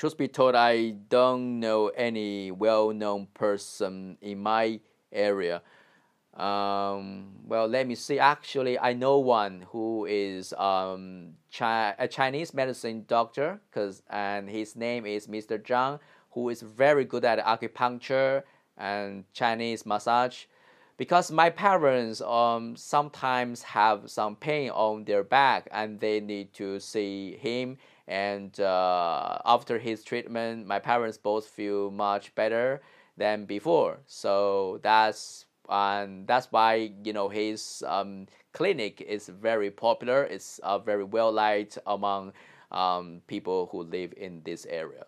truth be told, I don't know any well-known person in my area. Um, well, let me see. Actually, I know one who is um, Chi a Chinese medicine doctor, cause and his name is Mr. Zhang, who is very good at acupuncture and Chinese massage. Because my parents um, sometimes have some pain on their back and they need to see him. And uh, after his treatment, my parents both feel much better than before. So that's and that's why you know his um, clinic is very popular. It's uh, very well liked among um, people who live in this area.